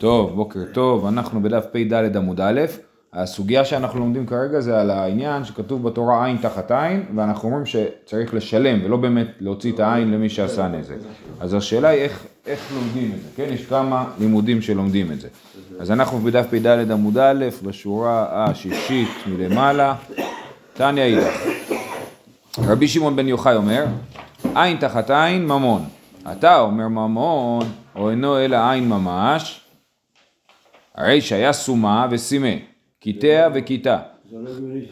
טוב, בוקר טוב, אנחנו בדף פ"ד עמוד א', הסוגיה שאנחנו לומדים כרגע זה על העניין שכתוב בתורה עין תחת עין, ואנחנו אומרים שצריך לשלם ולא באמת להוציא את העין למי שעשה נזק. אז השאלה היא איך, איך לומדים את זה, כן? יש כמה לימודים שלומדים את זה. אז אנחנו בדף פ"ד עמוד א', בשורה השישית מלמעלה, תניא אידך. רבי שמעון בן יוחאי אומר, עין תחת עין ממון. אתה אומר ממון, או אינו אלא עין ממש, הרי שהיה סומה וסימה, קיטע וקיטע,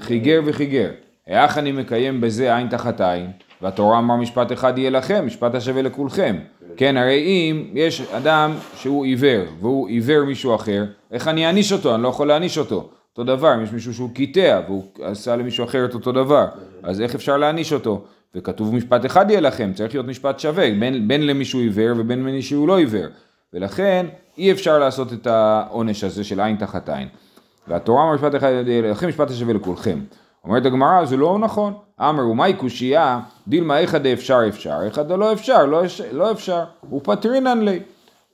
חיגר וחיגר. איך אני מקיים בזה עין תחת עין, והתורה אמר משפט אחד יהיה לכם, משפט השווה לכולכם. כן, הרי אם יש אדם שהוא עיוור, והוא עיוור מישהו אחר, איך אני אעניש אותו? אני לא יכול להעניש אותו. אותו דבר, אם יש מישהו שהוא קיטע, והוא עשה למישהו אחר את אותו דבר, אז איך אפשר להעניש אותו? וכתוב משפט אחד יהיה לכם, צריך להיות משפט שווה, בין, בין למישהו עיוור ובין למישהו לא עיוור. ולכן אי אפשר לעשות את העונש הזה של עין תחת עין. והתורה אומר משפט אחד, לכם משפט השווה לכולכם. אומרת הגמרא, זה לא נכון. אמרו, מהי קושייה, דילמה איכא דאפשר אפשר, איכא דלא אפשר, לא, לא אפשר, ופטרינן לי.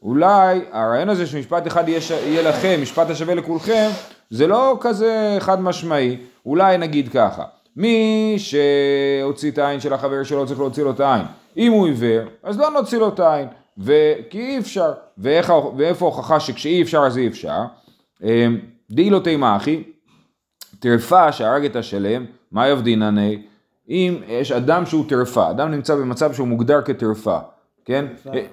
אולי הרעיון הזה שמשפט אחד יהיה, יהיה לכם, משפט השווה לכולכם, זה לא כזה חד משמעי. אולי נגיד ככה, מי שהוציא את העין של החבר שלו צריך להוציא לו את העין. אם הוא עיוור, אז לא נוציא לו את העין. וכי אי אפשר, ואיך, ואיפה ההוכחה שכשאי אפשר אז אי אפשר? אמ, די לא תימה אחי, טרפה שהרג את השלם, מה יבדינני? אם יש אדם שהוא טרפה, אדם נמצא במצב שהוא מוגדר כטרפה, כן?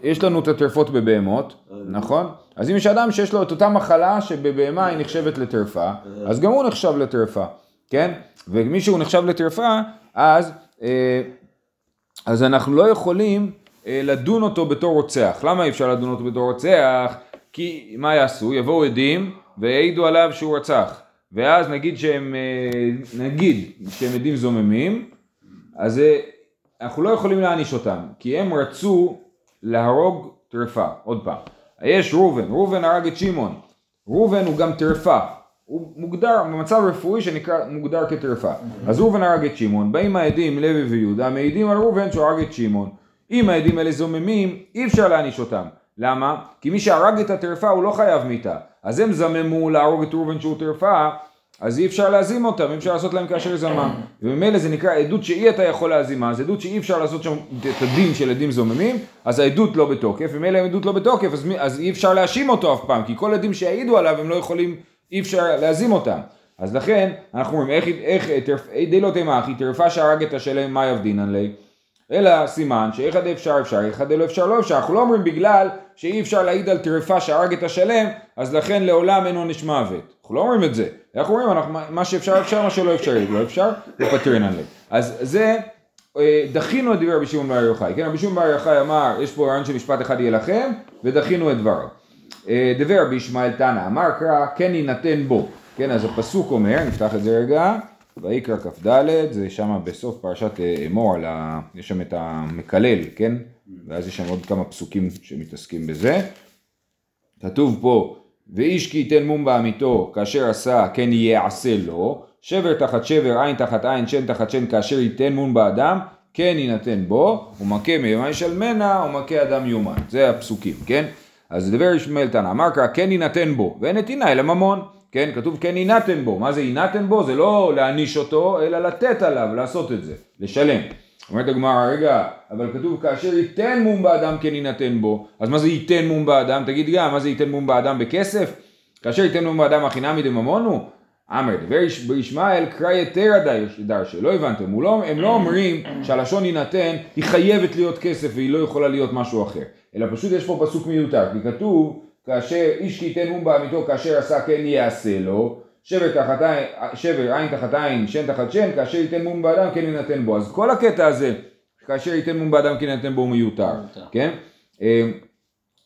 יש לנו את הטרפות בבהמות, נכון? אז אם יש אדם שיש לו את אותה מחלה שבבהמה היא נחשבת לטרפה, אז גם הוא נחשב לטרפה, כן? ומי שהוא נחשב לטרפה, אז, אה, אז אנחנו לא יכולים אה, לדון אותו בתור רוצח. למה אי אפשר לדון אותו בתור רוצח? כי מה יעשו? יבואו עדים ויעידו עליו שהוא רצח. ואז נגיד שהם, אה, נגיד שהם עדים זוממים, אז אה, אנחנו לא יכולים להעניש אותם, כי הם רצו להרוג טרפה. עוד פעם, יש ראובן, ראובן הרג את שמעון. ראובן הוא גם טרפה, הוא מוגדר במצב רפואי שנקרא מוגדר כטרפה. אז ראובן הרג את שמעון, באים העדים לוי ויהודה, מעידים על ראובן שהוא הרג את שמעון. אם העדים האלה זוממים, אי אפשר להעניש אותם. למה? כי מי שהרג את הטרפה הוא לא חייב מיתה. אז הם זממו להרוג את ראובן שהוא טרפה, אז אי אפשר להזים אותם, אי אפשר לעשות להם כאשר זמם. וממילא זה נקרא עדות שאי אתה יכול להזימה, אז עדות שאי אפשר לעשות שם את הדין של עדים זוממים, אז העדות לא בתוקף, וממילא העדות לא בתוקף, אז, אז אי אפשר להאשים אותו אף פעם, כי כל עדים שהעידו עליו הם לא יכולים, אי אפשר להזים אותם. אז לכן, אנחנו אומרים, איך, איך, איך די לא תמחי, טרפה שהרג את השלם, מה יבדינן לי? אלא סימן שאיכא אפשר אפשר, איכא דלא אפשר לא אפשר. אנחנו לא אומרים בגלל שאי אפשר להעיד על טרפה שהרג את השלם, אז לכן לעולם אין עונש מוות. אנחנו לא אומרים את זה. אנחנו אומרים, אנחנו, מה שאפשר אפשר, מה שלא אפשר לא אפשר, ופטרינן לי. אז זה, אה, דחינו את דברי רבי שמעון בר יוחאי. כן, רבי שמעון בר יוחאי אמר, יש פה רעיון של משפט אחד יהיה לכם, ודחינו את דבריו. אה, דבר רבי ישמעאל תנא, אמר קרא, כן יינתן בו. כן, אז הפסוק אומר, נפתח את זה רגע. ויקרא כ"ד, זה שם בסוף פרשת אה, אמור, ה... יש שם את המקלל, כן? ואז יש שם עוד כמה פסוקים שמתעסקים בזה. כתוב פה, ואיש כי ייתן מום בעמיתו כאשר עשה כן יעשה לו, שבר תחת שבר, עין תחת עין, שן תחת שן, כאשר ייתן מום באדם, כן יינתן בו, ומכה מיומן מנה, ומכה אדם יומן. זה הפסוקים, כן? אז דבר ישמעאל תנא, אמר קרא, כן יינתן בו, ואין נתינה אלא ממון. כן, כתוב כן יינתן בו, מה זה יינתן בו? זה לא להעניש אותו, אלא לתת עליו, לעשות את זה, לשלם. אומרת הגמרא, רגע, אבל כתוב כאשר ייתן מום באדם כן יינתן בו, אז מה זה ייתן מום באדם? תגיד גם, מה זה ייתן מום באדם בכסף? כאשר ייתן מום באדם החינמי דממונו? אמר דבר בישמעאל קרא יתר דרשה, לא הבנתם, לא, הם לא אומרים שהלשון יינתן היא חייבת להיות כסף והיא לא יכולה להיות משהו אחר, אלא פשוט יש פה פסוק מיותר, כי כתוב כאשר איש כי ייתן מום בעמיתו כאשר עשה כן יעשה לו, שבר תחת עין, שבר עין תחת עין, שן תחת שן, כאשר ייתן מום באדם כן יינתן בו. אז כל הקטע הזה, כאשר ייתן מום באדם כן יינתן בו הוא מיותר, כן? אה,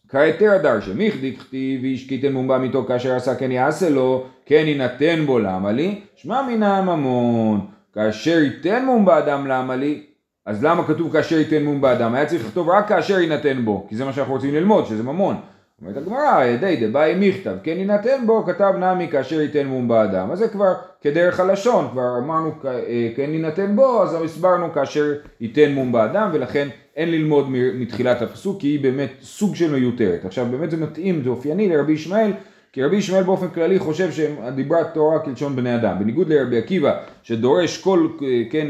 כהיתר דרשה, מיכדי כתיב איש כי ייתן מום בעמיתו כאשר עשה כן יעשה לו, כן יינתן בו למה לי? שמע מן הממון, כאשר ייתן מום באדם למה לי? אז למה כתוב כאשר ייתן מום באדם? היה צריך לכתוב רק כאשר יינתן בו, כי זה מה שאנחנו רוצים ללמוד, שזה ממון. אומרת הגמרא, ידי דבאי מכתב, כן יינתן בו, כתב נמי כאשר ייתן מום באדם. אז זה כבר כדרך הלשון, כבר אמרנו אה, כן יינתן בו, אז הסברנו כאשר ייתן מום באדם, ולכן אין ללמוד מתחילת הפסוק, כי היא באמת סוג של מיותרת. עכשיו באמת זה מתאים, זה אופייני לרבי ישמעאל, כי רבי ישמעאל באופן כללי חושב שדיברה תורה כלשון בני אדם. בניגוד לרבי עקיבא, שדורש כל, אה, כן,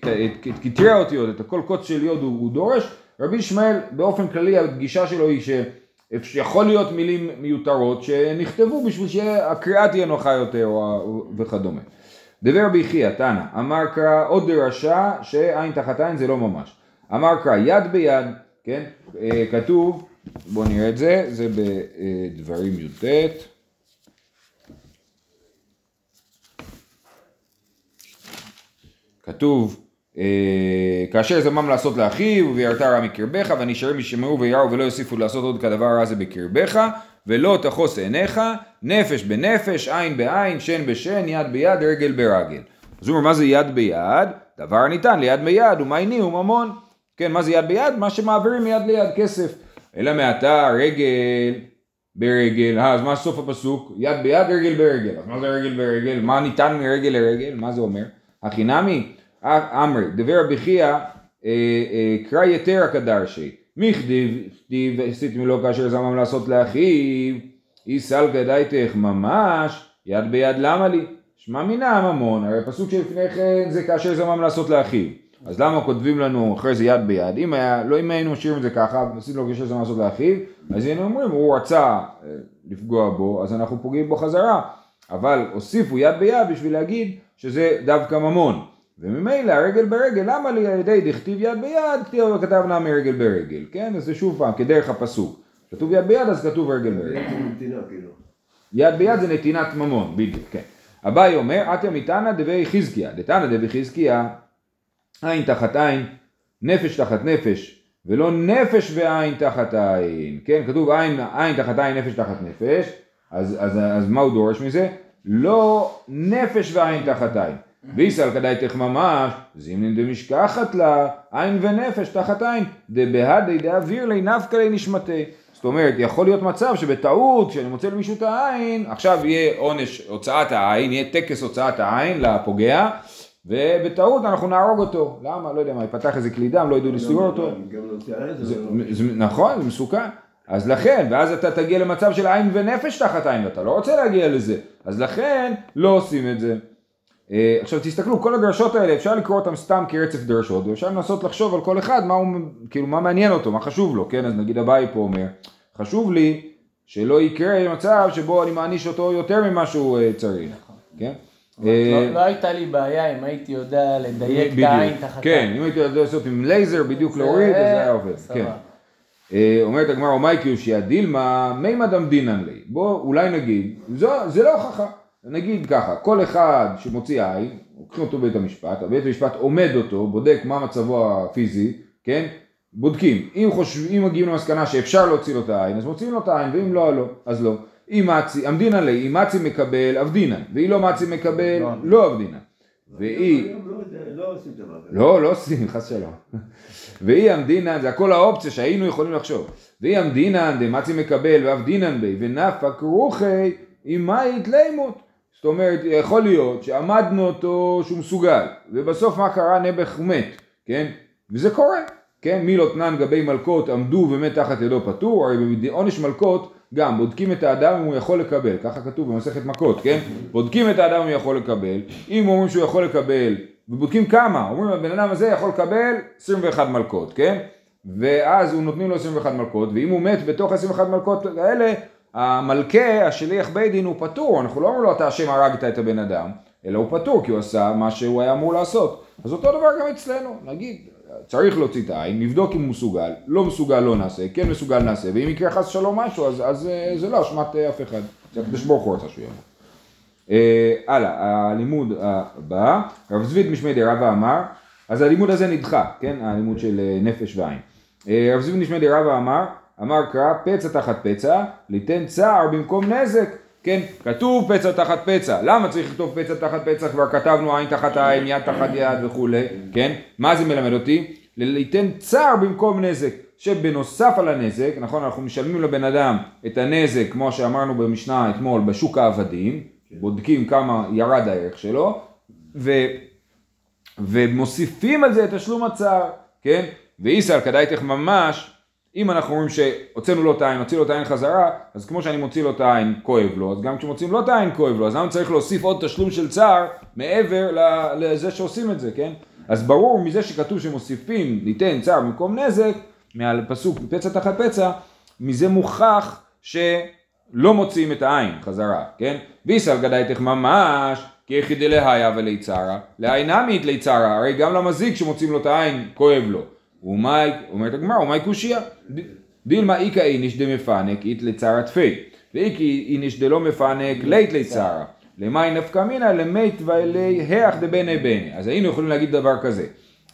את כתרי האותיות, את הכל קוץ של יוד הוא, הוא דורש, רבי ישמעאל באופן כללי הגישה שלו היא ש... יכול להיות מילים מיותרות שנכתבו בשביל שהקריאה תהיה נוחה יותר וכדומה. דבר רבי חייא תנא, אמר קרא עוד דרשה שעין תחת עין זה לא ממש. אמר קרא יד ביד, כן, אה, כתוב, בואו נראה את זה, זה בדברים י"ט. כתוב כאשר זמם לעשות לאחיו ויראת רע מקרבך והנשארים ישמעו ויראו ולא יוסיפו לעשות עוד כדבר רע זה בקרבך ולא תחוס עיניך נפש בנפש עין בעין שן בשן יד ביד רגל ברגל. אז הוא אומר מה זה יד ביד? דבר ניתן ליד ביד ומייני וממון כן מה זה יד ביד? מה שמעבירים מיד ליד כסף אלא מעתה רגל ברגל, אה, אז מה סוף הפסוק? יד ביד רגל ברגל, אז מה זה רגל ברגל? מה ניתן מרגל לרגל? מה זה אומר? הכי אמרי, דבר רבי חייא, אה, אה, קרא יתר הקדרשי, מכדיב, עשיתם לו כאשר זמם לעשות לאחיו, איסל גדייתך ממש, יד ביד למה לי? שמע מינה הממון, הרי הפסוק שלפני כן זה כאשר זמם לעשות לאחיו. אז למה כותבים לנו אחרי זה יד ביד? אם היה, לא אם היינו משאירים את זה ככה, ועושים לו כאשר זמם לעשות לאחיו, אז היינו אומרים, הוא רצה אה, לפגוע בו, אז אנחנו פוגעים בו חזרה. אבל הוסיפו יד ביד בשביל להגיד שזה דווקא ממון. וממילא הרגל ברגל, למה לי על ידי דכתיב יד ביד, כתיב וכתב נמי רגל ברגל, כן? אז זה שוב פעם, כדרך הפסוק. כתוב יד ביד, אז כתוב רגל ברגל. כאילו. יד ביד זה נתינת ממון, בדיוק, כן. אביי אומר, אתיה מתנא דבי חזקיה, דתנא דבי חזקיה, עין תחת עין, נפש תחת נפש, ולא נפש ועין תחת עין, כן? כתוב עין, עין תחת עין, נפש תחת נפש, אז, אז, אז מה הוא דורש מזה? לא נפש ועין תחת עין. ויסל כדאיתך ממש, זימנין דמשכחת לה, עין ונפש תחת עין, דבהדי דאוויר לי נפקא לי נשמתי. זאת אומרת, יכול להיות מצב שבטעות, כשאני מוצא למישהו את העין, עכשיו יהיה עונש הוצאת העין, יהיה טקס הוצאת העין לפוגע, ובטעות אנחנו נהרוג אותו. למה? לא יודע מה, יפתח איזה כלי דם, לא ידעו לסגור אותו. נכון, זה מסוכן. אז לכן, ואז אתה תגיע למצב של עין ונפש תחת עין, ואתה לא רוצה להגיע לזה. אז לכן, לא עושים את זה. אה, עכשיו תסתכלו, כל הדרשות האלה אפשר לקרוא אותם סתם כרצף דרשות, ואפשר לנסות לחשוב על כל אחד מה הוא, כאילו מה מעניין אותו, מה חשוב לו, כן? אז נגיד אביי פה אומר, חשוב לי שלא יקרה מצב שבו אני מעניש אותו יותר ממה שהוא אה, צריך, כן? לא, אה, לא הייתה לי בעיה אם הייתי יודע לדייק את העין תחת כן, אם הייתי יודע לעשות עם לייזר בדיוק להוריד, אז זה היה עובד, כן. אומרת הגמרא, אומי קיושיה דילמה, מימא דמדינן לי. בוא אולי נגיד, זה לא הוכחה. נגיד ככה, כל אחד שמוציא עין, לוקחים אותו בבית המשפט, בית המשפט עומד אותו, בודק מה מצבו הפיזי, כן? בודקים, אם חושבים, אם מגיעים למסקנה שאפשר להוציא לו את העין, אז מוציאים לו את העין, ואם לא, לא, אז לא. אם מצי, אמדינן לי, אם מצי מקבל, אבדינן, ואם לא מצי מקבל, לא אבדינן. והיא... לא, לא עושים, חס שלום. והיא המדינן, זה הכל האופציה שהיינו יכולים לחשוב. והיא המדינן, דמצי מקבל ואבדינן בי, ונפק רוחי, עם מאית לימות. זאת אומרת, יכול להיות שעמדנו אותו שהוא מסוגל, ובסוף מה קרה? נעבך מת, כן? וזה קורה, כן? מי לא תנן גבי מלקות עמדו ומת תחת ידו פטור, הרי בעונש מלקות גם בודקים את האדם אם הוא יכול לקבל, ככה כתוב במסכת מכות, כן? בודקים את האדם אם הוא יכול לקבל, אם אומרים שהוא יכול לקבל, ובודקים כמה, אומרים הבן אדם הזה יכול לקבל 21 מלקות, כן? ואז הוא נותנים לו 21 מלקות, ואם הוא מת בתוך 21 מלקות האלה, המלכה, השליח בית דין הוא פטור, אנחנו לא אומרים לו אתה השם הרגת את הבן אדם, אלא הוא פטור כי הוא עשה מה שהוא היה אמור לעשות. אז אותו דבר גם אצלנו, נגיד, צריך להוציא את העין, נבדוק אם הוא מסוגל, לא מסוגל לא נעשה, כן מסוגל נעשה, ואם יקרה חס שלום משהו אז, אז אה, זה לא אשמת אה, אף אחד, זה הקדוש ברוך הוא רצה שהוא יבוא. אה, הלאה, הלימוד הבא, רב זביד משמי דרבא אמר, אז הלימוד הזה נדחה, כן, הלימוד של נפש ועין. רב זביד משמי דרבא אמר, אמר קרא פצע תחת פצע, ליתן צער במקום נזק. כן, כתוב פצע תחת פצע, למה צריך לכתוב פצע תחת פצע? כבר כתבנו עין תחת עין, יד תחת יד וכולי, כן? מה זה מלמד אותי? ליתן צער במקום נזק. שבנוסף על הנזק, נכון, אנחנו משלמים לבן אדם את הנזק, כמו שאמרנו במשנה אתמול, בשוק העבדים, בודקים כמה ירד הערך שלו, ו, ומוסיפים על זה את תשלום הצער, כן? ואיסר כדאיתך ממש, אם אנחנו אומרים שהוצאנו לו את העין, הוציא לו את העין חזרה, אז כמו שאני מוציא לו את העין כואב לו, אז גם כשמוציאים לו את העין כואב לו, אז למה צריך להוסיף עוד תשלום של צער מעבר לזה שעושים את זה, כן? אז ברור מזה שכתוב שמוסיפים ליתן צער במקום נזק, מהפסוק פצע תחת פצע, מזה מוכח שלא מוציאים את העין חזרה, כן? ויסל גדייתך ממש, כי יחידי להיה וליצרה, לעין עמית ליצרה, הרי גם למזיק שמוצאים לו את העין כואב לו. ומאי, אומרת הגמרא, ומאי קושייה, דילמה איכא איניש דמפנק אית לצרה תפי, ואיכי איניש דלא מפנק לית לצרה, למאי נפקא מינא למית ואלי היח דבני בני, אז היינו יכולים להגיד דבר כזה,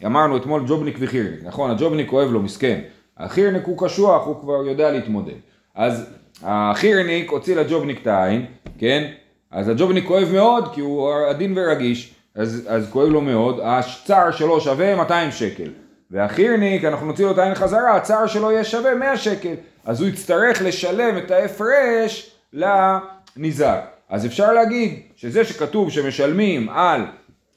אמרנו אתמול ג'ובניק וחירניק, נכון, הג'ובניק כואב לו מסכן, החירניק הוא קשוח, הוא כבר יודע להתמודד, אז החירניק הוציא לג'ובניק את העין, כן, אז הג'ובניק כואב מאוד כי הוא עדין ורגיש, אז, אז כואב לו מאוד, הצער שלו שווה 200 שקל. והחירניק, אנחנו נוציא לו את העין חזרה, הצער שלו יהיה שווה 100 שקל. אז הוא יצטרך לשלם את ההפרש לניזק. אז אפשר להגיד שזה שכתוב שמשלמים על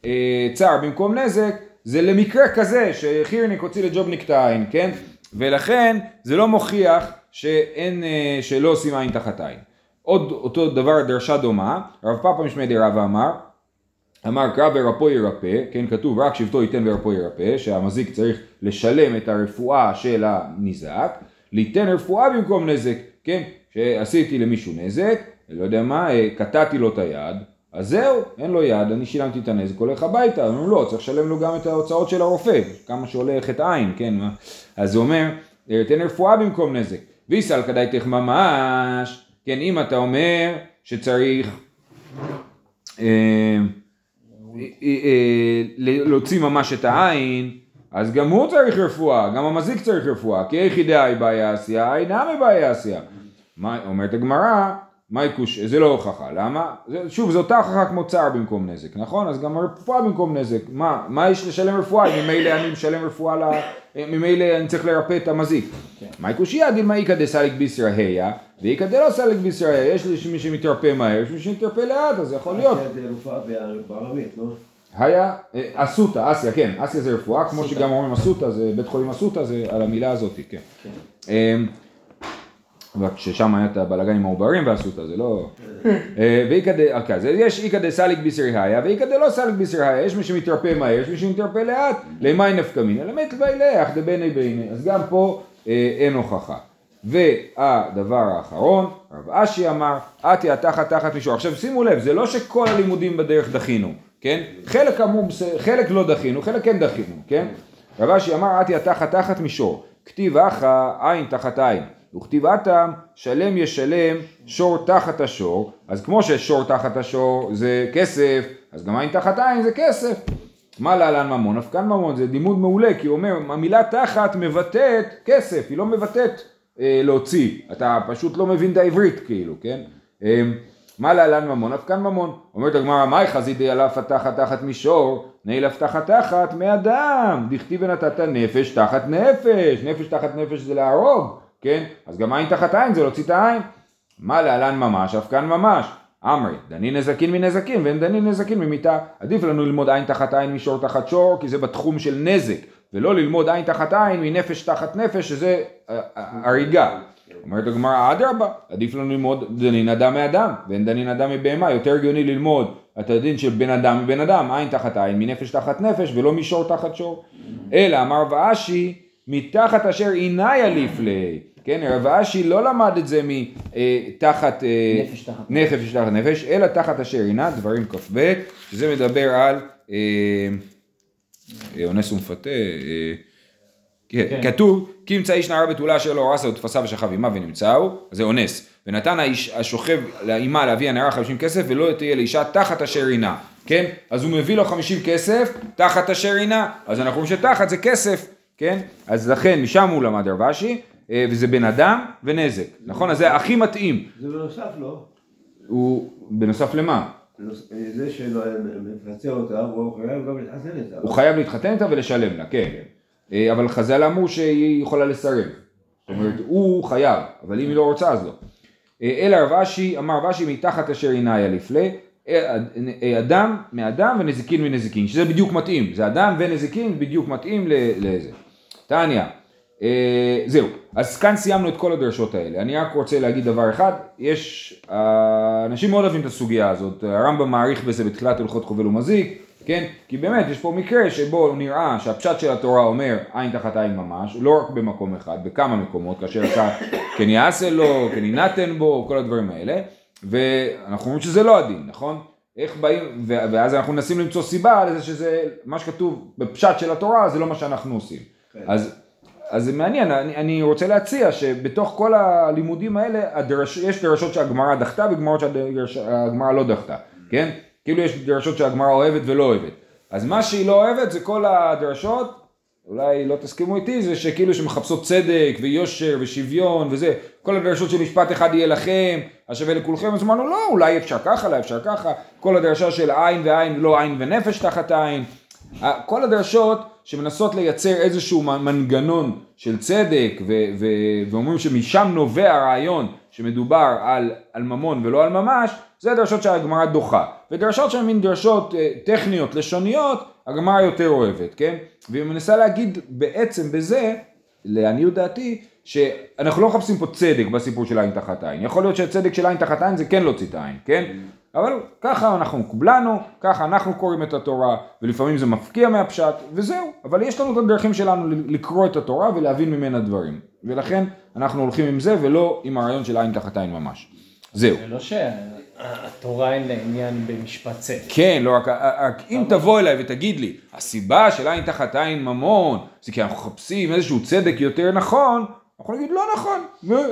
אה, צער במקום נזק, זה למקרה כזה שחירניק הוציא לג'ובניק את העין, כן? ולכן זה לא מוכיח שאין, אה, שלא עושים עין תחת עין. עוד אותו דבר דרשה דומה, רב פאפה משמי דרבה אמר, אמר קרא ורפו ירפא, כן כתוב רק שבטו ייתן ורפו ירפא, שהמזיק צריך לשלם את הרפואה של הניזק, ליתן רפואה במקום נזק, כן, שעשיתי למישהו נזק, לא יודע מה, אה, קטעתי לו את היד, אז זהו, אין לו יד, אני שילמתי את הנזק, הולך הביתה, אמרו לא, צריך לשלם לו גם את ההוצאות של הרופא, כמה שעולה חטא עין, כן, מה, אז הוא אומר, תן רפואה במקום נזק, ויסל כדאיתך ממש, כן, אם אתה אומר שצריך אה, אה, אה, להוציא ממש את העין, אז גם הוא צריך רפואה, גם המזיק צריך רפואה, כי היחידי היא בעיה עשייה, אינה מבעיה עשייה. אומרת הגמרא, מה יקוש, זה לא הוכחה, למה? זה, שוב, זו אותה הוכחה כמו צער במקום נזק, נכון? אז גם רפואה במקום נזק, מה, מה יש לשלם רפואה? ממילא אני משלם רפואה, ל... ממילא אני צריך לרפא את המזיק. כן. מה יקושיה דילמה איכא דסליק בישרא היה, ואיכא דלא סליק בישרא היה, יש מי שמתרפא מהר, יש מי שמתרפא לאט, אז זה יכול להיות. בערבית, לא? היה אה, אסותא, אסיה, כן, אסיה זה רפואה, כמו שגם אומרים אסותא, זה בית חולים אסותא, זה על המילה הזאת, כן. אמ, ששם היה את הבלאגן עם העוברים ואסותא, זה לא... אה, ואיכא ד... אוקיי, אז יש איכא דסליק ביסרהיה ואיכא דלא סליק ביסרהיה, יש מי שמתרפא מהר, יש מי שמתרפא לאט, למאי נפקא מינא, למת ואילך דבני ביני, אז גם פה אה, אין הוכחה. והדבר האחרון, רב אשי אמר, אתי התחת תחת מישור. עכשיו שימו לב, זה לא שכל הלימודים בדרך דחינו, כן? חלק אמרו, חלק לא דחינו, חלק כן דחינו, כן? רב אשי אמר, אתי התחת תחת מישור. כתיב אחא עין תחת עין. וכתיב אטם, שלם ישלם שור תחת השור, אז כמו ששור תחת השור זה כסף, אז גם עין תחת עין זה כסף. מה להלן ממון? אף כאן ממון זה לימוד מעולה, כי הוא אומר, המילה תחת מבטאת כסף, היא לא מבטאת אה, להוציא, אתה פשוט לא מבין את העברית כאילו, כן? אה, מה להלן ממון? אף כאן ממון. אומרת הגמרא, מאי חזידי עלף תחת תחת מישור, נעלף תחת תחת מאדם, דכתיב ונתת נפש תחת נפש, נפש תחת נפש זה להרוג, כן? אז גם עין תחת עין זה להוציא את העין. מה להלן ממש? אף כאן ממש. אמרי, דני נזקין מנזקין ואין דני נזקין ממיתה. עדיף לנו ללמוד עין תחת עין משור תחת שור, כי זה בתחום של נזק, ולא ללמוד עין תחת עין מנפש תחת נפש, שזה אה, אה, הריגה. אומרת הגמרא, אדרבה, עדיף לנו ללמוד דנין אדם מאדם, ואין דנין אדם מבהמה, יותר הגיוני ללמוד את הדין של בן אדם מבן אדם, עין תחת עין, מנפש תחת נפש, ולא משור תחת שור. אלא אמר ואשי, מתחת אשר עיני אליף לי. כן, רב אשי לא למד את זה מתחת אה, נפש תחת נפש, תחת נפש, אלא תחת אשר עינה, דברים כ"ב, שזה מדבר על אה, אה, אונס ומפתה, כן, כן. כתוב, כי ימצא איש נערה בתולה אשר לא הרסה ותפסה ושכב עמה ונמצאו, זה אונס. ונתן האיש השוכב לאימה להביא הנערה חמישים כסף ולא תהיה לאישה תחת אשר עינה, כן? אז הוא מביא לו חמישים כסף תחת אשר עינה, אז אנחנו רואים שתחת זה כסף, כן? אז לכן משם הוא למד רבשי, אה, וזה בן אדם ונזק, נכון? אז זה הכי מתאים. זה בנוסף לא? הוא בנוסף למה? זה שמפצה אותה, הוא חייב גם להתחתן איתה. הוא חייב להתחתן איתה ולשלם לה, כן. אה, אבל חז"ל אמרו שהיא יכולה לסרב. זאת אומרת, הוא חייב, אבל אם היא לא רוצה אז לא. אה, אלא רב אשי, אמר רב אשי מתחת אשר עיניה לפלי, אה, אה, אדם מאדם ונזיקין מנזיקין, שזה בדיוק מתאים, זה אדם ונזיקין בדיוק מתאים לזה. תניא, אה, זהו, אז כאן סיימנו את כל הדרשות האלה, אני רק רוצה להגיד דבר אחד, יש, אה, אנשים מאוד אוהבים את הסוגיה הזאת, הרמב"ם מעריך בזה בתחילת הלכות חובל ומזיק, כן, כי באמת יש פה מקרה שבו נראה שהפשט של התורה אומר עין תחת עין ממש, לא רק במקום אחד, בכמה מקומות, כאשר אתה כן יעשה לו, כן יינתן בו, כל הדברים האלה, ואנחנו אומרים שזה לא הדין, נכון? איך באים, ואז אנחנו מנסים למצוא סיבה לזה שזה, מה שכתוב בפשט של התורה זה לא מה שאנחנו עושים. אז, אז זה מעניין, אני, אני רוצה להציע שבתוך כל הלימודים האלה, הדרש, יש דרשות שהגמרא דחתה ודרשות שהגמרא לא דחתה, כן? כאילו יש דרשות שהגמרא אוהבת ולא אוהבת. אז מה שהיא לא אוהבת זה כל הדרשות, אולי לא תסכימו איתי, זה שכאילו שמחפשות צדק ויושר ושוויון וזה, כל הדרשות של משפט אחד יהיה לכם, השווה לכולכם, אז אמרנו לא, אולי אפשר ככה, אולי אפשר ככה, כל הדרשה של עין ועין, לא עין ונפש תחת עין, כל הדרשות שמנסות לייצר איזשהו מנגנון של צדק ו- ו- ואומרים שמשם נובע הרעיון שמדובר על, על ממון ולא על ממש, זה דרשות שהגמרא דוחה. ודרשות שהן מין דרשות אה, טכניות, לשוניות, הגמרא יותר אוהבת, כן? והיא מנסה להגיד בעצם בזה, לעניות דעתי, שאנחנו לא מחפשים פה צדק בסיפור של עין תחת עין. יכול להיות שהצדק של עין תחת עין זה כן להוציא את העין, כן? אבל ככה אנחנו מקובלנו, ככה אנחנו קוראים את התורה, ולפעמים זה מפקיע מהפשט, וזהו. אבל יש לנו את הדרכים שלנו לקרוא את התורה ולהבין ממנה דברים. ולכן אנחנו הולכים עם זה, ולא עם הרעיון של עין תחת עין ממש. זהו. זה לא שהתורה אין לה עניין במשפט צדק. כן, לא רק, רק אם תבוא אליי ותגיד לי, הסיבה של עין תחת עין ממון, זה כי אנחנו מחפשים איזשהו צדק יותר נכון, אנחנו נגיד לא נכון,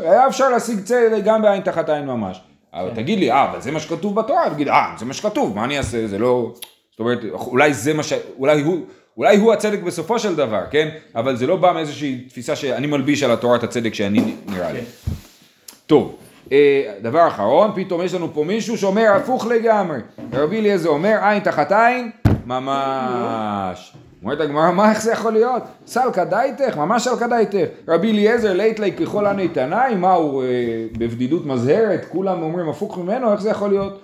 היה אפשר להשיג צדק גם בעין תחת עין ממש. אבל תגיד לי, אה, אבל זה מה שכתוב בתורה, תגיד, אה, זה מה שכתוב, מה אני אעשה, זה לא, זאת אומרת, אולי זה מה ש... אולי הוא... אולי הוא הצדק בסופו של דבר, כן? אבל זה לא בא מאיזושהי תפיסה שאני מלביש על התורה את הצדק שאני נראה לי. טוב, אה, דבר אחרון, פתאום יש לנו פה מישהו שאומר הפוך לגמרי. רבי אליעזר אומר עין תחת עין, ממש. אומרת הגמרא, מה איך זה יכול להיות? סלקא דייתך, ממש סלקא דייתך. רבי אליעזר לית לי ככל עני תנאי, מה הוא אה, בבדידות מזהרת, כולם אומרים הפוך ממנו, איך זה יכול להיות?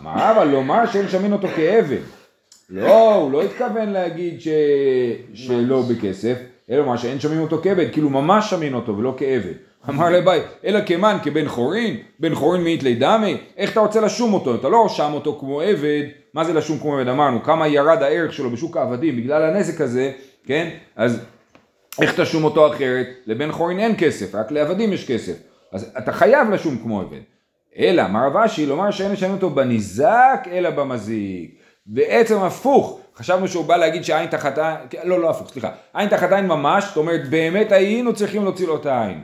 אמר אבל לומר שאין שמין אותו כעבד. לא, הוא לא התכוון להגיד ש... שלא בכסף, אלא לומר שאין שומעים אותו כעבד, כאילו ממש שומעים אותו ולא כעבד. אמר לבית, אלא כמן כבן חורין, בן חורין מאית לי דמי, איך אתה רוצה לשום אותו? אתה לא רשם אותו כמו עבד, מה זה לשום כמו עבד? אמרנו, כמה ירד הערך שלו בשוק העבדים בגלל הנזק הזה, כן? אז איך תשום אותו אחרת? לבן חורין אין כסף, רק לעבדים יש כסף. אז אתה חייב לשום כמו עבד. אלא, אמר רב אשי, לומר שאין לשלם אותו בניזק, אלא במזיק. בעצם הפוך, חשבנו שהוא בא להגיד שעין תחת עין, לא, לא הפוך, סליחה, עין תחת עין ממש, זאת אומרת, באמת היינו צריכים להוציא לו את העין.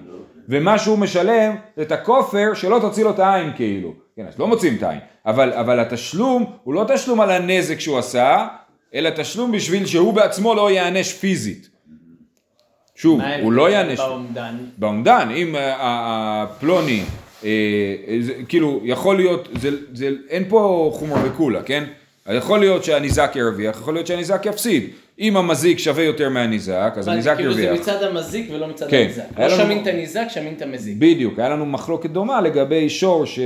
ומה שהוא משלם זה את הכופר שלא תוציא לו את העין כאילו. כן, אז לא מוציאים את העין. אבל, אבל התשלום הוא לא תשלום על הנזק שהוא עשה, אלא תשלום בשביל שהוא בעצמו לא ייענש פיזית. שוב, הוא לא ייענש. באומדן? באומדן, אם אה, אה, כאילו, יכול להיות, זה, זה, אין פה חומר וקולה, כן? יכול להיות שהניזק ירוויח, יכול להיות שהניזק יפסיד. אם המזיק שווה יותר מהניזק, אז הניזק כאילו זה ירוויח. מצד המזיק ולא מצד כן. הניזק. לא לנו- שמין את הניזק, שמין את המזיק. בדיוק, היה לנו מחלוקת דומה לגבי שור ש...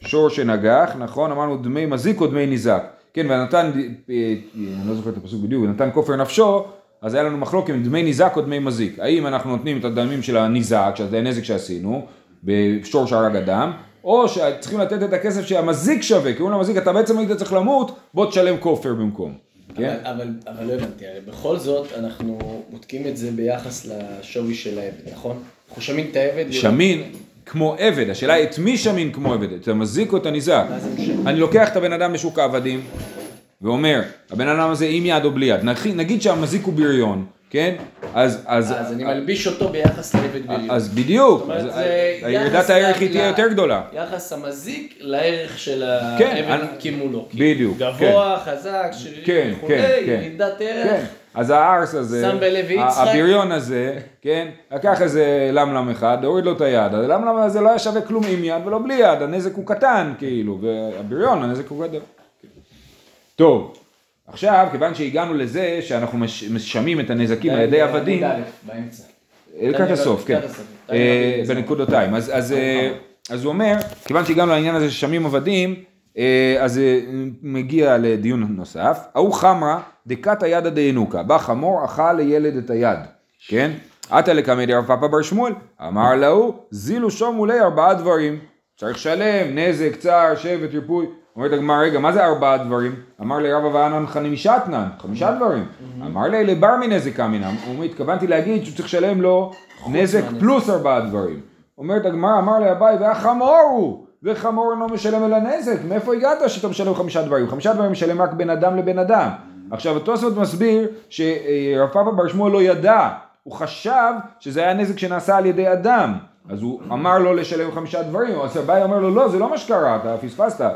שור שנגח, נכון? אמרנו דמי מזיק או דמי ניזק. כן, ונתן, אה, אני לא זוכר את הפסוק בדיוק, ונתן כופר נפשו, אז היה לנו מחלוקת דמי ניזק או דמי מזיק. האם אנחנו נותנים את הדמים של הניזק, שזה הנזק שעשינו, בשור שהרג אדם, או שצריכים לתת את הכסף שהמזיק שווה, כי אומרים למזיק, אתה בעצם היית צריך למות, בוא תשלם כופר במקום. כן? אבל, אבל, אבל לא הבנתי, הרי בכל זאת אנחנו בודקים את זה ביחס לשווי של העבד, נכון? אנחנו שומעים את העבד. שמין כמו עבד, השאלה היא את מי שמין כמו עבד, את המזיק או את הניזק? מה זה משנה? אני לוקח את הבן אדם בשוק העבדים ואומר, הבן אדם הזה עם יד או בלי יד, נגיד שהמזיק הוא בריון, כן? אז, אז, אז אני מלביש אותו ביחס לעבד בריון. אז בדיוק, זאת אומרת, זה יחס הערך היא תהיה יותר גדולה. יחס המזיק לערך של כן, העבד כמולו. בדיוק, גבוה, חזק, שרירי כן, וכולי, כן, כן. ירידת כן, ערך. אז הארס הזה. הבריון הזה, כן, לקח איזה למלם אחד, הוריד לו את היד, הלמלם הזה לא היה שווה כלום עם יד ולא בלי יד, הנזק הוא קטן כאילו, והבריון הנזק הוא גדול. טוב, עכשיו, כיוון שהגענו לזה שאנחנו מש- משמים את הנזקים על ידי עבדים, עמוד א', באמצע. לקראת הסוף, כן, לקראת הסוף. אה, בנקודותיים. אז, אה, אז הוא אומר, כיוון שהגענו לעניין הזה ששמים עבדים, אה, אז אה, מגיע לדיון נוסף. ההוא חמרא דקת הידא דינוקה, בא חמור אכל לילד את היד, כן? עתה לקמא דרב פאפא בר שמואל, אמר להוא זילו שום מולי ארבעה דברים, צריך לשלם, נזק, צער, שבט, ריפוי. אומרת הגמרא, רגע, מה זה ארבעה דברים? אמר לי רבא ואנן חמישתנן, חמישה דברים. אמר לי לבר מנזק אמינם, הוא אומר, התכוונתי להגיד שהוא צריך לשלם לו נזק. פלוס ארבעה דברים. אומרת הגמרא, אמר לי אביי, והחמור הוא, וחמור אינו משלם אלא נזק, מאיפה הגעת שאתה משלם חמישה דברים? חמישה דברים משלם רק בין אדם לבין אדם. עכשיו התוספות מסביר שרב פאפא בר שמואל לא ידע, הוא חשב שזה היה נזק שנעשה על ידי אדם, אז הוא אמר לו לשלם חמישה דברים, אז אביי אומר לו לא, זה לא מה שקרה, אתה פספסת,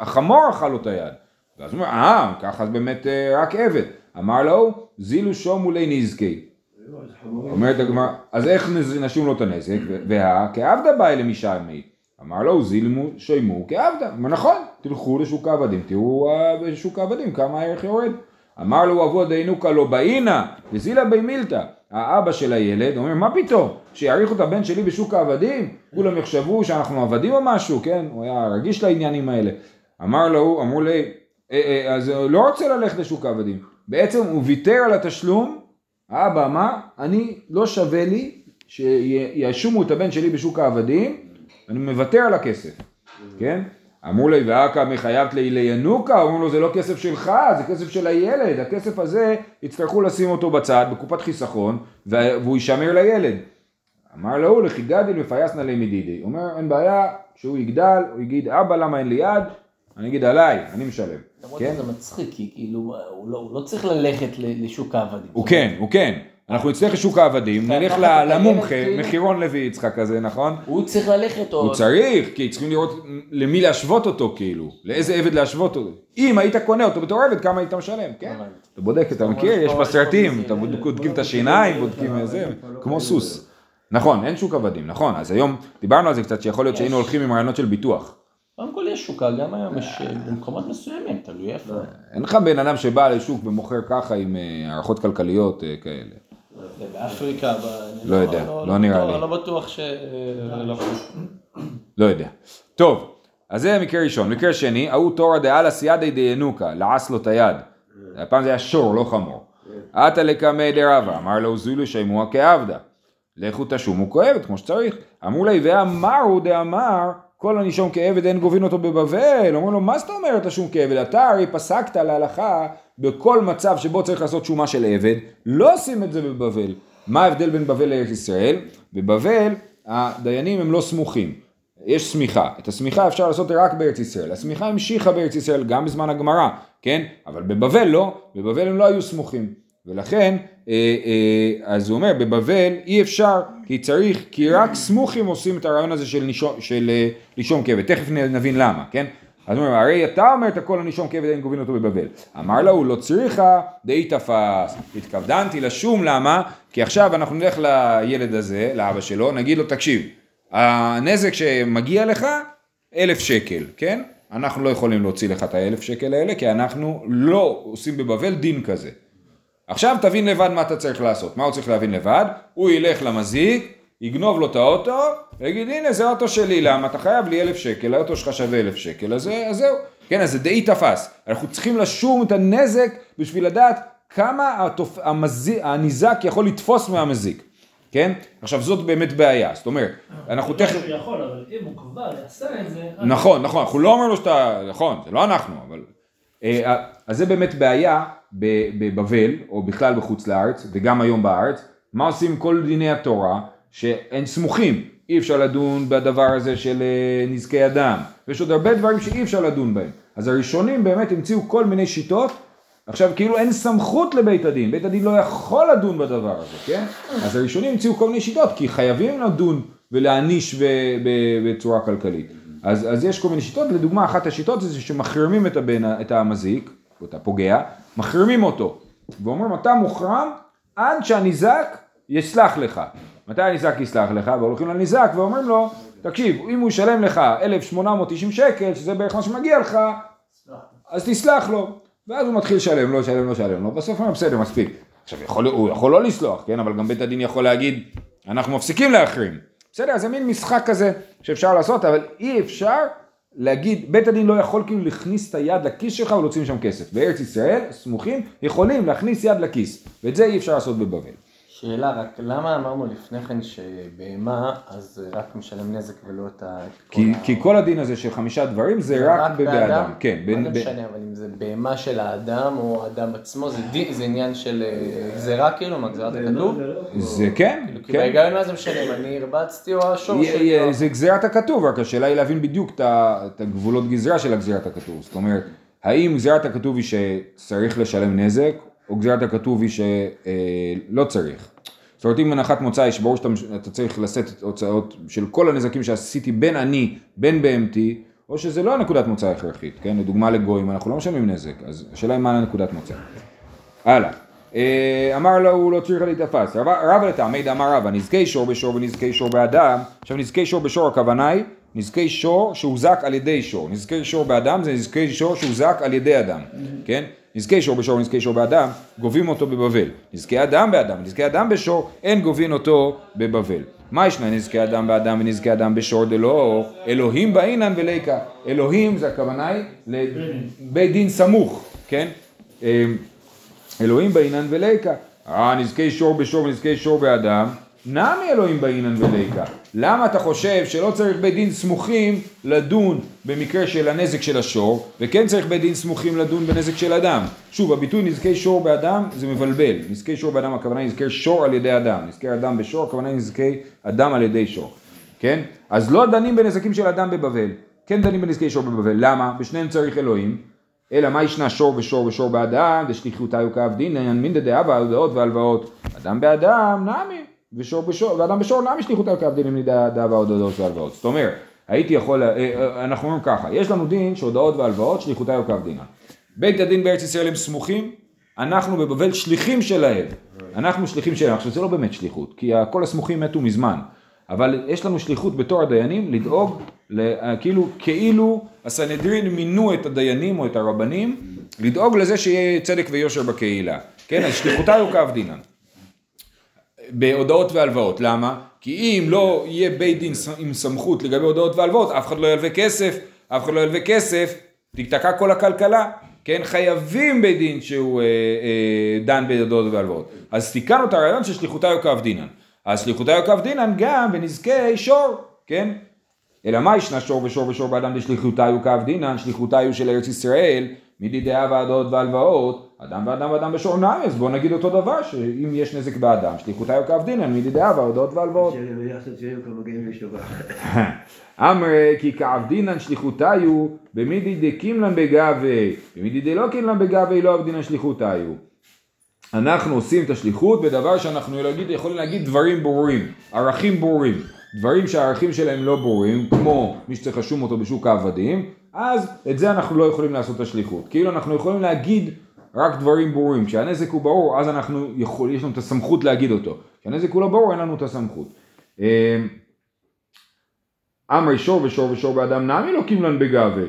החמור אכל לו את היד. ואז הוא אומר, אה, ככה זה באמת אה, רק עבד. אמר לו, זילו שום מולי נזקי. אומרת הגמרא, אז איך נשום לו את הנזק? ו- וה, כעבדה באי למשעמי. אמר לו, זילמו שימו כעבדה. אמר נכון, תלכו לשוק העבדים, תראו אה, בשוק העבדים כמה הערך יורד. אמר לו אבו דינוקה לא באינה, וזילה בי מילתא. האבא של הילד אומר, מה פתאום, שיעריכו את הבן שלי בשוק העבדים? כולם יחשבו שאנחנו עבדים או משהו, כן? הוא היה רגיש לעניינים האלה. אמר לו, אמרו לי, "אה, אה, אז הוא לא רוצה ללכת לשוק העבדים. בעצם הוא ויתר על התשלום האבא אמר, אני לא שווה לי שיאשומו את הבן שלי בשוק העבדים, אני מוותר על הכסף, כן? אמרו לי, ואכא מחייבת לי לינוקה, אמרו לו, זה לא כסף שלך, זה כסף של הילד, הכסף הזה, יצטרכו לשים אותו בצד, בקופת חיסכון, והוא יישמר לילד. אמר לו, לכי גדיל מפייסנא לי מדידי. אומר, אין בעיה, כשהוא יגדל, הוא יגיד, אבא, למה אין לי יד? אני אגיד, עליי, אני משלם. למרות כן? שזה מצחיק, כי כאילו, הוא לא- הוא לא צריך ללכת לשוק העבדים. הוא כן, הוא כן. אנחנו נצטרך לשוק העבדים, אתה נלך למומחה, כאילו? מחירון לוי יצחק כזה, נכון? הוא צריך ללכת או... הוא צריך, כי צריכים לראות למי להשוות אותו כאילו, לאיזה עבד להשוות אותו. אם היית קונה אותו בתור עבד, כמה היית משלם, כן? אתה בודק, אתה מכיר, יש בסרטים, אתה בודקים את השיניים, בודקים זה, כמו סוס. נכון, אין שוק עבדים, נכון, אז היום דיברנו על זה קצת, שיכול להיות שהיינו הולכים עם רעיונות של ביטוח. יש שוקה, גם היום יש אה, במקומות מסוימים, תלוי איפה. אין לך בן אדם שבא לשוק ומוכר ככה עם אה, הערכות כלכליות אה, כאלה. באפריקה, ב- לא יודע, לא נראה בטוח- לי. לא בטוח ש... לא. לא יודע. טוב, אז זה מקרה ראשון. מקרה שני, ההוא תורא דאלה סיידי דיינוקה, לעס לו את היד. הפעם זה היה שור, לא חמור. עתה לקמא דרבה, אמר לו זולו שימוע כעבדה. לכו תשומו כעבד, כמו שצריך. אמרו לי, ואמרו דאמר, כל הנישום כעבד אין גובין אותו בבבל. אומרים לו, מה זאת אומרת תשום כעבד? אתה הרי פסקת להלכה בכל מצב שבו צריך לעשות שומה של עבד, לא עושים את זה בבבל. מה ההבדל בין בבל לארץ ישראל? בבבל הדיינים הם לא סמוכים. יש שמיכה, את השמיכה אפשר לעשות רק בארץ ישראל, השמיכה המשיכה בארץ ישראל גם בזמן הגמרא, כן? אבל בבבל לא, בבבל הם לא היו סמוכים, ולכן, אה, אה, אז הוא אומר, בבבל אי אפשר, כי צריך, כי רק סמוכים עושים את הרעיון הזה של, נישום, של אה, לישום כבד, תכף נבין למה, כן? אז הוא אומר, הרי אתה אומר את הכל הנישום כבד אין גובין אותו בבבל. אמר לה, הוא לא צריכה, די תפס. התכוונתי לשום, למה? כי עכשיו אנחנו נלך לילד הזה, לאבא שלו, נגיד לו, תקשיב, הנזק שמגיע לך, אלף שקל, כן? אנחנו לא יכולים להוציא לך את האלף שקל האלה, כי אנחנו לא עושים בבבל דין כזה. עכשיו תבין לבד מה אתה צריך לעשות. מה הוא צריך להבין לבד? הוא ילך למזיק, יגנוב לו את האוטו, ויגיד הנה זה האוטו שלי, למה? אתה חייב לי אלף שקל, האוטו שלך שווה אלף שקל, אז, אז זהו. כן, אז זה די תפס. אנחנו צריכים לשום את הנזק בשביל לדעת כמה התופ... המזיק, הניזק יכול לתפוס מהמזיק. כן? עכשיו זאת באמת בעיה, זאת אומרת, אנחנו לא תכף... שהוא יכול, אבל אם הוא כבר יעשה את זה... נכון, נכון, אנחנו לא אומרים לו שאתה, נכון, זה לא אנחנו, אבל... אה, אז זה באמת בעיה בבבל, או בכלל בחוץ לארץ, וגם היום בארץ, מה עושים כל דיני התורה, שהם סמוכים, אי אפשר לדון בדבר הזה של אה, נזקי אדם, ויש עוד הרבה דברים שאי אפשר לדון בהם. אז הראשונים באמת המציאו כל מיני שיטות, עכשיו כאילו אין סמכות לבית הדין, בית הדין לא יכול לדון בדבר הזה, כן? אז הראשונים המציאו כל מיני שיטות, כי חייבים לדון ולהעניש בצורה כלכלית. אז, אז יש כל מיני שיטות, לדוגמה אחת השיטות זה שמחרימים את, הבן, את המזיק, או את הפוגע, מחרימים אותו, ואומרים אתה מוחרם עד שהניזק יסלח לך. מתי הניזק יסלח לך? והולכים לניזק ואומרים לו, תקשיב, אם הוא ישלם לך 1,890 שקל, שזה בערך מה שמגיע לך, אז תסלח לו. ואז הוא מתחיל לשלם, לא לשלם, לא לשלם, לא, בסוף הוא בסדר, מספיק. עכשיו, יכול, הוא יכול לא לסלוח, כן, אבל גם בית הדין יכול להגיד, אנחנו מפסיקים להחרים. בסדר, זה מין משחק כזה שאפשר לעשות, אבל אי אפשר להגיד, בית הדין לא יכול כאילו להכניס את היד לכיס שלך ולהוציא משם כסף. בארץ ישראל, סמוכים, יכולים להכניס יד לכיס, ואת זה אי אפשר לעשות בבבל. שאלה רק, למה אמרנו לפני כן שבהמה אז רק משלם נזק ולא את ה... כל כי, ה- כי כל הדין הזה של חמישה דברים זה רק בבאדם. כן, מה בין- זה ב- משנה, אבל אם זה בהמה של האדם או האדם עצמו, זה דין- זה עניין של אה, גזירה כאילו, מה גזירת הכתוב? זה כן, כאילו, כי כן. בהיגיון מה זה משנה אם אני הרבצתי או השור שלי? או- זה גזירת הכתוב, רק השאלה היא להבין בדיוק את הגבולות גזרה של הגזירת הכתוב. זאת אומרת, האם גזירת הכתוב היא שצריך לשלם נזק, או גזירת הכתוב היא שלא צריך. זאת אומרת, אם הנחת מוצא יש ברור שאתה צריך לשאת את הוצאות של כל הנזקים שעשיתי בין אני, בין בהמתי, או שזה לא נקודת מוצא הכרחית, כן? לדוגמה לגויים, אנחנו לא משלמים נזק, אז השאלה היא מה הנקודת מוצא. הלאה. אה, אמר לו הוא לא צריך להיתפס. רב רב לטעמי דאמר רבא, נזקי שור בשור ונזקי שור באדם. עכשיו נזקי שור בשור הכוונה היא נזקי שור שהוזק על ידי שור. נזקי שור באדם זה נזקי שור שהוזק על ידי אדם, כן? נזקי שור בשור ונזקי שור באדם גובים אותו בבבל. נזקי אדם באדם ונזקי אדם בשור אין גובים אותו בבבל. מה ישנה נזקי אדם באדם ונזקי אדם בשור דלא אלוהים באינן וליקה. אלוהים זה הכוונה היא לבית דין סמוך, כן? אה, אלוהים באינן וליקה. אה, נזקי שור בשור ונזקי שור באדם, נמי אלוהים באינן וליקה. למה אתה חושב שלא צריך בית דין סמוכים לדון במקרה של הנזק של השור, וכן צריך בית דין סמוכים לדון בנזק של אדם? שוב, הביטוי נזקי שור באדם זה מבלבל. נזקי שור באדם הכוונה נזקי שור על ידי אדם. נזקי אדם בשור הכוונה נזקי אדם על ידי שור. כן? אז לא דנים בנזקים של אדם בבבל. כן דנים בנזקי שור בבבל. למה? בשניהם צריך אלוהים. אלא מה ישנה שור ושור ושור באדם, דשליחותיו כעבדין, מין דדעה בהלוואות והלוואות. אדם באדם, נמי, ושור בשור, ואדם בשור נמי שליחותיו כעבדין, מין דדעה בהלוואות והלוואות. זאת אומרת, הייתי יכול, אה, אה, אנחנו אומרים ככה, יש לנו דין שהודעות והלוואות שליחותיו כעבדינן. בית הדין בארץ ישראל הם סמוכים, אנחנו בבבל שליחים שלהם. אנחנו שליחים שלהם. עכשיו זה לא באמת שליחות, כי כל הסמוכים מתו מזמן. אבל יש לנו שליחות בתור הדיינים לדאוג, ל- כאילו, כאילו הסנהדרין מינו את הדיינים או את הרבנים, לדאוג לזה שיהיה צדק ויושר בקהילה. כן, אז שליחותיי הוא. בהודעות והלוואות, למה? כי אם לא יהיה בית דין עם סמכות לגבי הודעות והלוואות, אף אחד לא ילווה כסף, אף אחד לא ילווה כסף, תיתקע כל הכלכלה, כן? חייבים בית דין שהוא אה, אה, דן בהודעות והלוואות. אז תיקנו את הרעיון של שליחותיו כעבדינן. אז שליחותיו כעבדינן גם בנזקי שור, כן? אלא מה ישנה שור ושור ושור באדם דשליחותיו כעבדינן, שליחותיו של ארץ ישראל, מדידי הוועדות והלוואות, אדם ואדם ואדם בשור נמי, אז בואו נגיד אותו דבר, שאם יש נזק באדם, שליחותיו כעבדינן, מדידי הוועדות והלוואות. אמרי כי כעבדינן שליחותיו במידי דקימלן בגבי, במידי דלא קימלן בגבי לא עבדינן שליחותיו. אנחנו עושים את השליחות בדבר שאנחנו יכולים להגיד דברים ברורים, ערכים ברורים, דברים שהערכים שלהם לא ברורים, כמו מי שצריך לשום אותו בשוק העבדים, אז את זה אנחנו לא יכולים לעשות את השליחות. כאילו אנחנו יכולים להגיד רק דברים ברורים, כשהנזק הוא ברור אז אנחנו יכולים, יש לנו את הסמכות להגיד אותו, כשהנזק הוא לא ברור אין לנו את הסמכות. אמ, אמרי שור ושור ושור באדם נמי לא קימלן בגבי.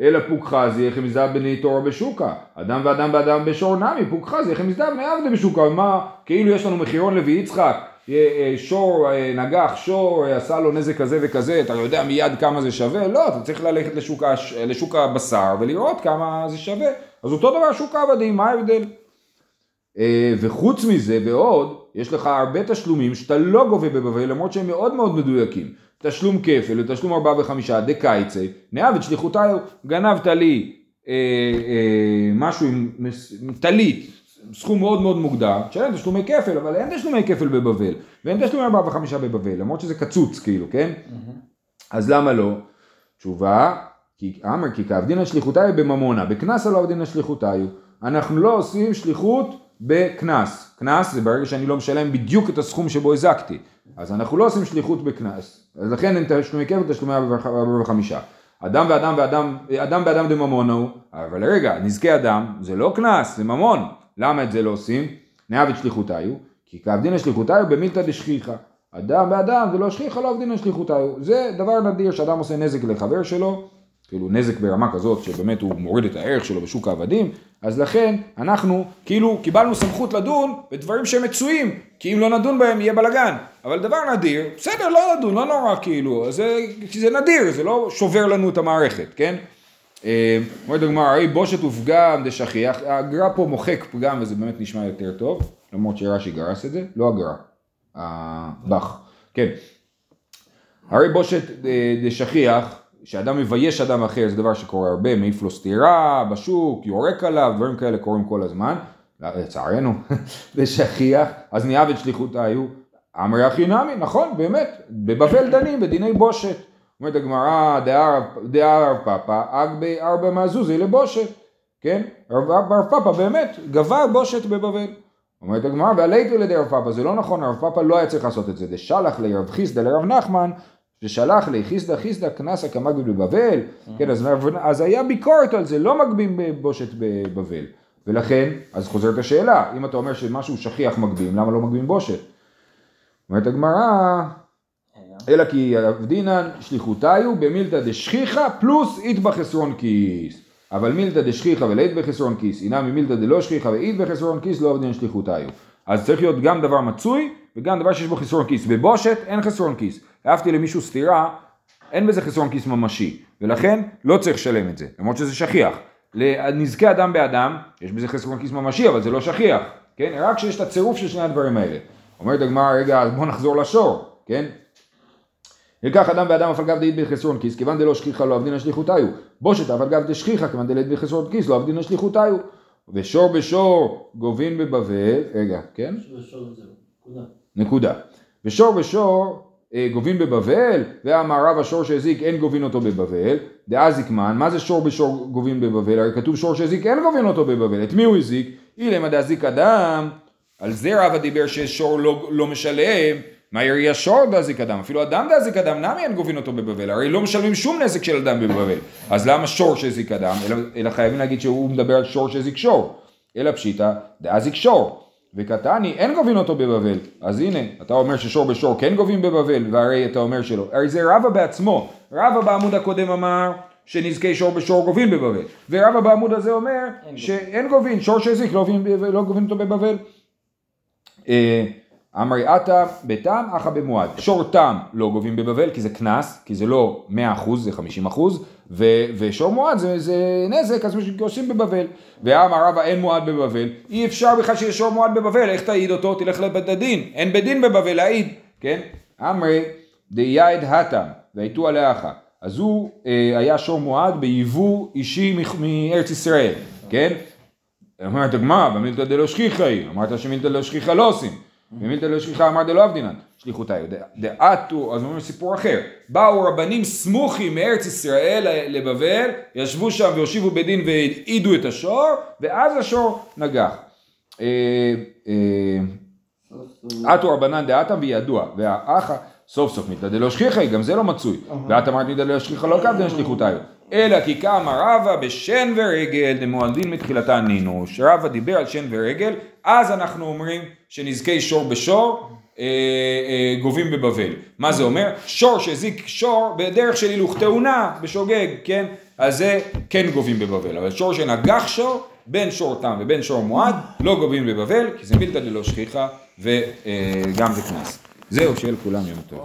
אלא פוקחזי איך מזדהה בני תורה בשוקה. אדם ואדם באדם בשור נמי פוקחזי איך מזדהה בני עבדי בשוקה. מה, כאילו יש לנו מחירון לוי יצחק, שור אה, נגח, שור אה, עשה לו נזק כזה וכזה, אתה יודע מיד כמה זה שווה? לא, אתה צריך ללכת לשוק, הש- לשוק הבשר ולראות כמה זה שווה. אז אותו דבר שוק העבדים, מה ההבדל? אה, וחוץ מזה ועוד, יש לך הרבה תשלומים שאתה לא גובה בבבל למרות שהם מאוד מאוד מדויקים. תשלום כפל ותשלום ארבעה וחמישה דקייצי, נאהב את שליחותיו, גנבת לי אה, אה, משהו עם טלית, סכום מאוד מאוד מוגדר, תשלם תשלומי כפל, אבל אין תשלומי כפל בבבל, ואין תשלומי ארבעה וחמישה בבבל, למרות שזה קצוץ כאילו, כן? אז למה לא? תשובה, כי אמר כי כעבדין שליחותיו בממונה, בקנס לא עבדין שליחותיו. אנחנו לא עושים שליחות בקנס. קנס זה ברגע שאני לא משלם בדיוק את הסכום שבו הזקתי. אז אנחנו לא עושים שליחות בקנס. אז לכן אין תשלומי כפל תשלומי ארבעה וחמישה. אדם ואדם ואדם, אדם באדם דממונה הוא, אבל רגע, נזקי אדם זה לא קנס, זה ממון. למה את זה לא עושים? נאהב את שליחותיו, כי כעבדין שליחותיו במילתא דשכיחא. אדם באדם זה לא שכיחא לא עבדין שליחותיו. זה דבר נדיר שאדם עושה נזק לחבר שלו, כאילו נזק ברמה כזאת שבאמת הוא מוריד את הערך שלו בשוק העבדים, אז לכן אנחנו כאילו קיבלנו סמכות לדון בדברים שהם מצויים, כי אם לא נדון בהם יהיה בלאגן, אבל דבר נדיר, בסדר, לא נדון, לא נורא כאילו, זה, זה נדיר, זה לא שובר לנו את המערכת, כן? אה, אומרת הגמרא, הרי בושת ופגם דשכיח, הגר"א פה מוחק פגם וזה באמת נשמע יותר טוב, למרות שרש"י גרס את זה, לא הגר"א, הבח, כן. הרי בושת אה, דשכיח, שאדם מבייש אדם אחר זה דבר שקורה הרבה, מעיף לו סטירה בשוק, יורק עליו, דברים כאלה קורים כל הזמן, לצערנו, דשכיח, אז נהיה ושליחותה היו, אמרי אחי נמי, נכון, באמת, בבבל דנים בדיני בושת. אומרת הגמרא, דעה רב פאפא, אג בארבע מהזוזי לבושת, כן? רב רב פאפא באמת גבה בושת בבבל. אומרת הגמרא, ועליתו לידי רב פאפא, זה לא נכון, הרב פאפא לא היה צריך לעשות את זה, דשלח לרב חיסדא לרב נחמן, ששלח לי חיסדא חיסדא קנסא כמגביל בבבל, כן, אז, אז היה ביקורת על זה, לא מגבים בושת בבבל. ולכן, אז חוזרת השאלה, אם אתה אומר שמשהו שכיח מגבים, למה לא מגבים בושת? אומרת הגמרא, אלא כי אבדינן שליחותיו במילתא דשכיחא פלוס אית בחסרון כיס. אבל מילתא דשכיחא ולאית בחסרון כיס, הנה ממילתא דלא שכיחא ואית בחסרון כיס לא אבדינן שליחותיו. אז צריך להיות גם דבר מצוי וגם דבר שיש בו חסרון כיס. בבושת אין חסרון כיס. העפתי למישהו סטירה, אין בזה חסרון כיס ממשי, ולכן לא צריך לשלם את זה, למרות שזה שכיח. לנזקי אדם באדם, יש בזה חסרון כיס ממשי, אבל זה לא שכיח, כן? רק כשיש את הצירוף של שני הדברים האלה. אומרת הגמרא, רגע, בוא נחזור לשור, כן? ילקח אדם ואדם אף על גב דאית בחסרון כיס, כיוון דלא שכיחה לא עבדין השליחותיו. בושת אף על גב דשכיחה, כיוון דלית בחסרון כיס, לא עבדין השליחותיו. ושור בשור גובין בבבל, רגע, כן? נקודה. ושור בשור אה, גובין בבבל, ואמר רב השור שהזיק אין גובין אותו בבבל, דאז זיקמן, מה זה שור בשור גובין בבבל? הרי כתוב שור שהזיק אין גובין אותו בבבל, את מי הוא הזיק? אילמה דאזיק אדם, על זה רבא דיבר ששור לא, לא משלם, מה יריה שור דאזיק אדם? אפילו אדם דאזיק אדם, נמי אין גובין אותו בבבל? הרי לא משלמים שום נזק של אדם בבבל. אז למה שור שהזיק אדם? אלא, אלא חייבים להגיד שהוא מדבר על שור שהזיק שור. אלא פשיטא, דאזיק שור. וקטני אין גובין אותו בבבל. אז הנה, אתה אומר ששור בשור כן גובים בבבל, והרי אתה אומר שלא. הרי זה רבא בעצמו. רבא בעמוד הקודם אמר שנזקי שור בשור גובין בבבל. ורבא בעמוד הזה אומר שאין גובין, שור שהזיק לא גובין, לא גובין אותו בבבל. אמרי עתה בתם אחא במועד. שור תם לא גובים בבבל כי זה קנס, כי זה לא 100% זה 50% ו- ושור מועד זה, זה נזק אז עושים בבבל. ואמר רבא אין מועד בבבל, אי אפשר בכלל שיש שור מועד בבבל, איך תעיד אותו? תלך לבית הדין, אין בית דין בבבל להעיד, כן? אמרי דייד התם והייתו עליך. אז הוא אה, היה שור מועד ביבוא אישי מארץ ישראל, כן? אמרת הגמרא, במילתא דלא שכיחא היא, אמרת שמילתא דלא שכיחא לא עושים. ומילתא דלא שכיחא אמר דלא אבדינן, שליחותיו. דעתו, אז אומרים סיפור אחר. באו רבנים סמוכים מארץ ישראל לבבל, ישבו שם והושיבו בדין והעידו את השור, ואז השור נגח. עתו רבנן דעתם וידוע, והאחה סוף סוף מילתא דלא שכיחא היא, גם זה לא מצוי. ואת אמרת מילתא דלא שכיחא לא קבדן שליחותיו. אלא כי קמה רבא בשן ורגל דמועדין מתחילתה נינו. שרבא דיבר על שן ורגל, אז אנחנו אומרים שנזקי שור בשור אה, אה, גובים בבבל. מה זה אומר? שור שהזיק שור בדרך של הילוך תאונה, בשוגג, כן? אז זה כן גובים בבבל. אבל שור שנגח שור, בין שור תם ובין שור מועד, לא גובים בבבל, כי זה מילתא דלא שכיחא וגם זה קנס. זהו, שיהיה לכולם יום טוב.